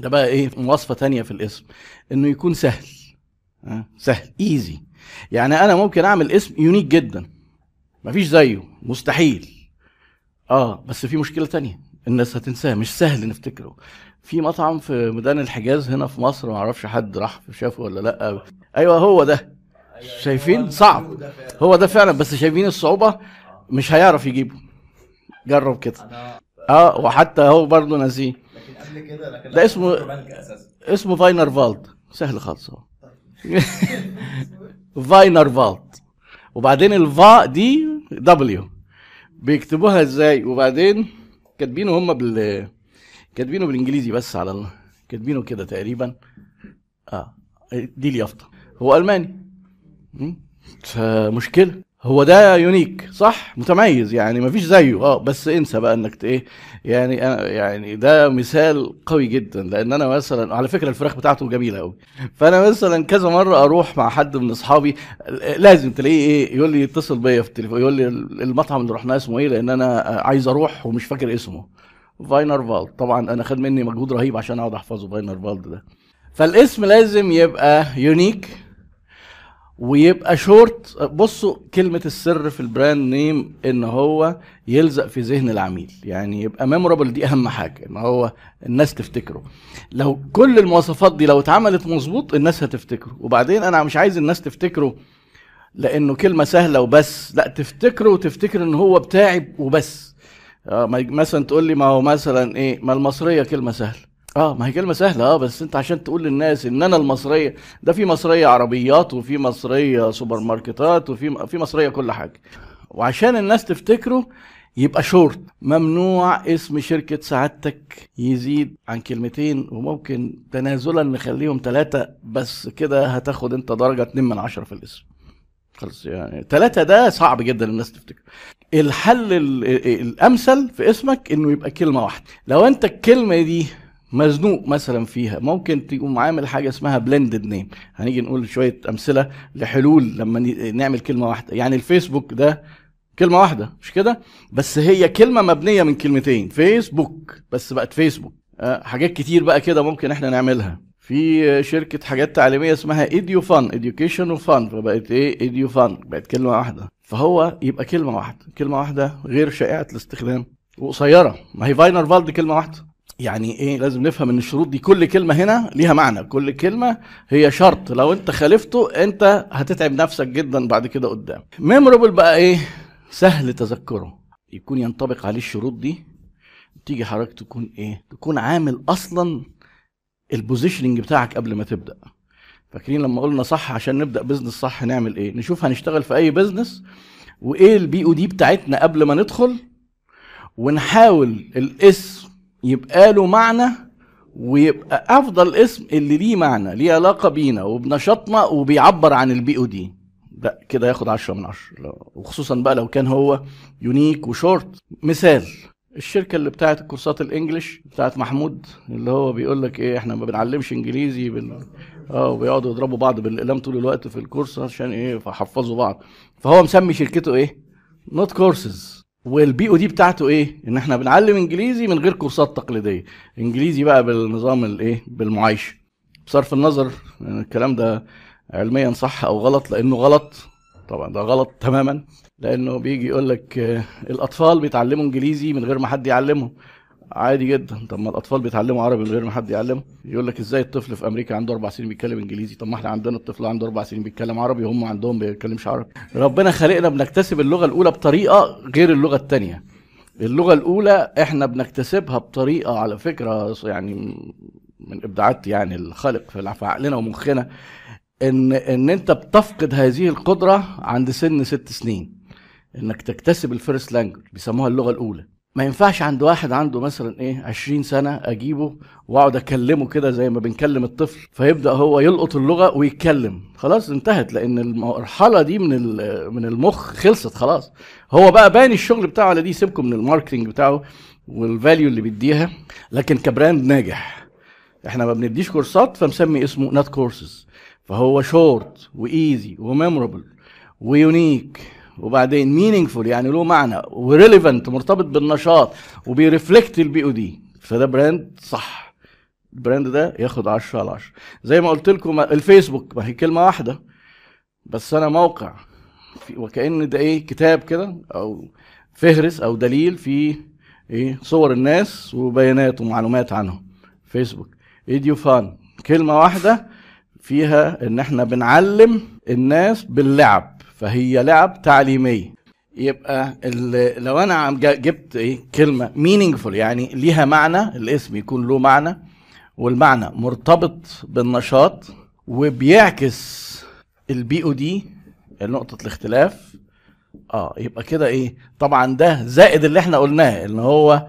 ده بقى إيه؟ مواصفة تانية في الاسم إنه يكون سهل؟ سهل ايزي يعني أنا ممكن أعمل اسم يونيك جدا. مفيش زيه مستحيل. آه بس في مشكلة تانية الناس هتنساه مش سهل نفتكره. في مطعم في ميدان الحجاز هنا في مصر ما أعرفش حد راح شافه ولا لأ. أيوه هو ده. شايفين؟ صعب. هو ده فعلا. بس شايفين الصعوبة مش هيعرف يجيبه. جرب كده. آه وحتى هو برضه ناسيه. لكن قبل كده لكن ده اسمه- اسمه فاينر فالد سهل خالص اهو. فاينر فالد وبعدين الفا دي W. بيكتبوها إزاي؟ وبعدين كاتبينه هم بال كاتبينه بالانجليزي بس على ال... كاتبينه كده تقريبا. آه دي اليافطه هو ألماني? فمشكلة. هو ده unique صح؟ متميز يعني مفيش زيه. آه بس انسى بقى انك إيه يعني أنا يعني ده مثال قوي جدا. لأن أنا مثلا على فكرة الفراخ بتاعته جميلة قوي فأنا مثلا كذا مرة أروح مع حد من أصحابي لازم تلاقيه إيه يقول لي اتصل بيا في التليفون يقول لي المطعم اللي رحناه اسمه إيه لأن أنا عايز أروح ومش فاكر اسمه. فاينر فالد. طبعا أنا خد مني مجهود رهيب عشان أقعد أحفظه فاينر فالد ده. فالاسم لازم يبقى unique ويبقى شورت. بصوا كلمة السر في ال brand name إن هو يلزق في ذهن العميل. يعني يبقى memorable دي أهم حاجة إن هو الناس تفتكره. لو كل المواصفات دي لو اتعملت مظبوط الناس هتفتكره. وبعدين أنا مش عايز الناس تفتكره لأنه كلمة سهلة وبس. لا تفتكره وتفتكر إن هو بتاعي وبس. آه مثلا تقول لي ما هو مثلا إيه ما المصرية كلمة سهلة. آه ما هي كلمة سهلة آه بس أنت عشان تقول للناس إن أنا المصرية ده في مصرية عربيات وفي مصرية سوبر ماركتات وفي في مصرية كل حاجة. وعشان الناس تفتكره يبقى شورت ممنوع اسم شركة سعادتك يزيد عن كلمتين وممكن تنازلا نخليهم ثلاثة بس كده هتاخد أنت درجة 2 من عشرة في الاسم. خلص يعني ثلاثة ده صعب جدا الناس تفتكر الحل ال- ال- الأمثل في اسمك إنه يبقى كلمة واحدة. لو أنت الكلمة دي مزنوق مثلا فيها. ممكن تقوم عامل حاجة اسمها blended name هنيجي نقول شوية أمثلة لحلول لما نعمل كلمة واحدة. يعني الفيسبوك ده كلمة واحدة مش كده؟ بس هي كلمة مبنية من كلمتين فيسبوك. بس بقت فيسبوك. آه، حاجات كتير بقى كده ممكن إحنا نعملها. في شركة حاجات تعليمية اسمها Edu Fun education و fun فبقت إيه؟ Edu Fun بقت كلمة واحدة. فهو يبقى كلمة واحدة. كلمة واحدة غير شائعة الاستخدام وقصيرة. ما هي فاينر فالد كلمة واحدة. يعني إيه لازم نفهم إن الشروط دي كل كلمة هنا ليها معنى. كل كلمة هي شرط. لو أنت خالفته أنت هتتعب نفسك جدا بعد كده قدام. memorable بقى إيه؟ سهل تذكره. يكون ينطبق عليه الشروط دي. تيجي حضرتك تكون إيه؟ تكون عامل أصلا ال positioning بتاعك قبل ما تبدأ. فاكرين لما قلنا صح عشان نبدأ business صح نعمل إيه؟ نشوف هنشتغل في أي business وإيه ال POD بتاعتنا قبل ما ندخل. ونحاول الاسم يبقى له معنى ويبقى أفضل اسم اللي ليه معنى ليه علاقة بينا وبنشاطنا وبيعبر عن ال POD ده كده ياخد 10 من 10 لو- وخصوصا بقى لو كان هو unique و short مثال الشركة اللي بتاعت الكورسات ال English بتاعت محمود اللي هو بيقول لك إيه إحنا ما بنعلمش إنجليزي بال آه وبيقعدوا يضربوا بعض بالأقلام طول الوقت في الكورس عشان إيه فحفظوا بعض. فهو مسمي شركته إيه؟ Not Courses وال POD بتاعته إيه؟ ان إحنا بنعلم انجليزي من غير كورسات تقليدية. انجليزي بقى بالنظام الايه بالمعايشة. بصرف النظر الكلام ده علميا صح أو غلط؟ لأنه غلط. طبعا ده غلط تماما. لأنه بيجي يقول لك آه، الاطفال بيتعلموا انجليزي من غير ما حد يعلمهم. عادي جدا. طب ما الأطفال بيتعلموا عربي من غير ما حد يعلمه. يقول لك إزاي الطفل في أمريكا عنده أربع سنين بيتكلم إنجليزي؟ طب ما إحنا عندنا الطفل عنده أربع سنين بيتكلم عربي وهم عندهم بيتكلمش عربي. ربنا خلقنا بنكتسب اللغة الأولى بطريقة غير اللغة الثانية اللغة الأولى إحنا بنكتسبها بطريقة على فكرة يعني من إبداعات يعني الخالق في عقلنا ومخنا إن إن أنت بتفقد هذه القدرة عند سن ست سنين. إنك تكتسب ال first language بيسموها اللغة الأولى. ما ينفعش عند واحد عنده مثلا إيه 20 سنة أجيبه وأقعد أكلمه كده زي ما بنكلم الطفل فيبدأ هو يلقط اللغة ويتكلم. خلاص انتهت. لأن المرحلة دي من من المخ خلصت خلاص. هو بقى باني الشغل بتاعه على دي سيبكم من ال marketing بتاعه وال value اللي بيديها لكن ك brand ناجح. إحنا ما بنديش كورسات فمسمي اسمه Not Courses فهو short و easy و memorable و unique وبعدين meaningful يعني له معنى و relevant مرتبط بالنشاط وبي reflect ال POD. فده brand صح. ال brand ده ياخد 10 على 10 زي ما قلت لكم الفيسبوك ما هي كلمة واحدة بس أنا موقع. في وكأن ده إيه كتاب كده أو فهرس أو دليل فيه إيه صور الناس وبيانات ومعلومات عنهم. فيسبوك. إيديو فان. كلمة واحدة فيها إن إحنا بنعلم الناس باللعب. فهي لعب تعليميه يبقى لو أنا عم جبت إيه كلمة meaningful يعني ليها معنى الاسم يكون له معنى والمعنى مرتبط بالنشاط وبيعكس ال POD نقطة الاختلاف. آه يبقى كده إيه طبعا ده زائد اللي إحنا قلناه إن هو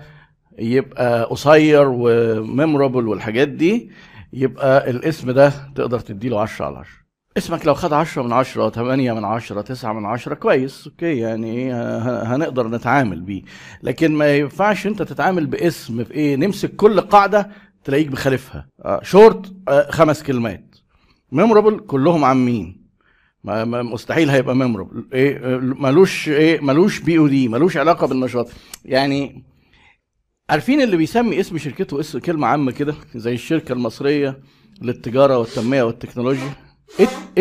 يبقى قصير و memorable والحاجات دي يبقى الاسم ده تقدر تديله 10 على 10 اسمك لو خد 10 من 10 8 من 10 9 من 10 كويس okay يعني إيه ه- هنقدر نتعامل بيه. لكن ما ينفعش أنت تتعامل باسم في إيه نمسك كل قاعدة تلاقيك بخالفها. آه شورت آه خمس كلمات. memorable كلهم عامين. مستحيل هيبقى memorable إيه آه، ملوش إيه ملوش POD ملوش علاقة بالنشاط. يعني عارفين اللي بيسمي اسم شركته اسم كلمة عامة كده زي الشركة المصرية للتجارة والتنمية والتكنولوجيا؟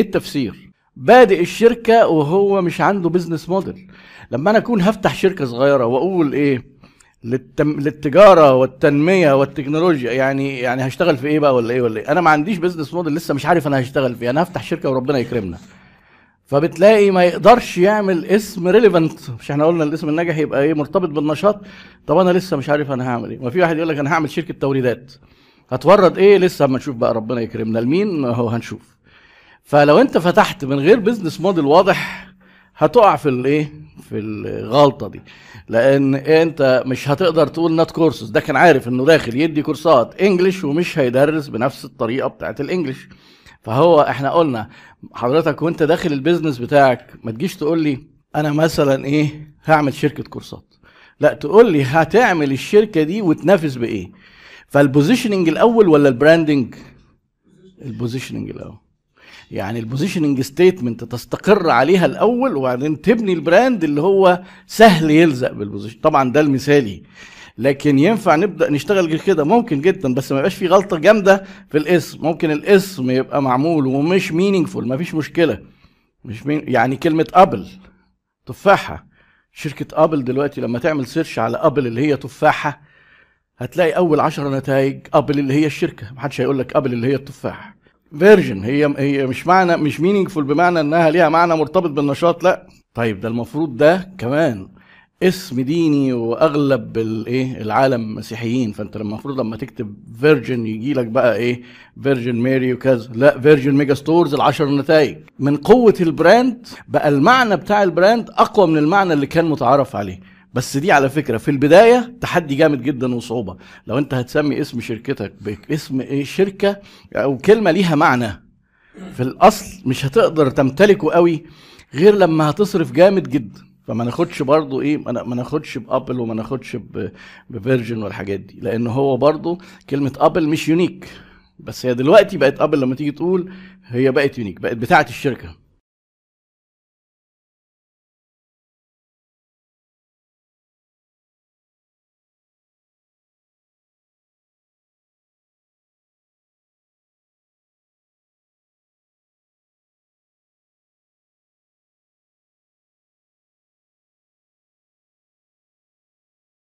التفسير؟ بادئ الشركة وهو مش عنده business model لما أنا أكون هفتح شركة صغيرة وأقول إيه؟ للتم... للتجارة والتنمية والتكنولوجيا يعني يعني هشتغل في إيه بقى ولا إيه ولا إيه؟ أنا ما عنديش business model لسه مش عارف أنا هشتغل في إيه. أنا هفتح شركة وربنا يكرمنا. فبتلاقي ما يقدرش يعمل اسم relevant مش إحنا قلنا الاسم الناجح يبقى إيه؟ مرتبط بالنشاط. طب أنا لسه مش عارف أنا هعمل إيه. ما في واحد يقول لك أنا هعمل شركة توريدات. هتورد إيه؟ لسه أما نشوف بقى ربنا يكرمنا. لمين؟ هو هنشوف. فلو انت فتحت من غير business model واضح هتقع في الايه في الغلطة دي. لأن انت مش هتقدر تقول نات كورسز ده كان عارف إنه داخل يدي كورسات English ومش هيدرس بنفس الطريقة بتاعت ال English فهو إحنا قلنا حضرتك وانت داخل ال business بتاعك ما تجيش تقول لي أنا مثلا إيه؟ هعمل شركة كورسات. لا تقول لي هتعمل الشركة دي وتنافس بإيه؟ فال positioning الأول ولا ال branding ال positioning الأول. يعني ال positioning statement تستقر عليها الأول وبعدين تبني ال brand اللي هو سهل يلزق بال position طبعا ده المثالي. لكن ينفع نبدأ نشتغل غير كده؟ ممكن جدا بس ما يبقاش في غلطة جامدة في الاسم. ممكن الاسم يبقى معمول ومش meaningful ما فيش مشكلة. مش مين يعني كلمة Apple تفاحة. شركة Apple دلوقتي لما تعمل search على Apple اللي هي تفاحة هتلاقي أول عشر نتائج Apple اللي هي الشركة. محدش هيقول لك Apple اللي هي التفاح Virgin. هي هي مش معنى مش meaningful بمعنى إنها ليها معنى مرتبط بالنشاط لا. طيب ده المفروض ده كمان اسم ديني وأغلب الايه العالم مسيحيين. فأنت المفروض لما تكتب Virgin يجي لك بقى إيه Virgin Mary وكذا. لا Virgin Megastores العشر نتائج. من قوة ال brand بقى المعنى بتاع ال brand أقوى من المعنى اللي كان متعارف عليه. بس دي على فكرة في البداية تحدي جامد جدا وصعوبة. لو أنت هتسمي اسم شركتك باسم إيه شركة أو كلمة ليها معنى في الأصل مش هتقدر تمتلكه قوي غير لما هتصرف جامد جدا. فما ناخدش برضو إيه ما نا- ما ناخدش ب Apple وما ناخدش ب Virgin والحاجات دي. لأن هو برضو كلمة Apple مش unique بس هي دلوقتي بقت Apple لما تيجي تقول هي بقت unique بقت بتاعة الشركة.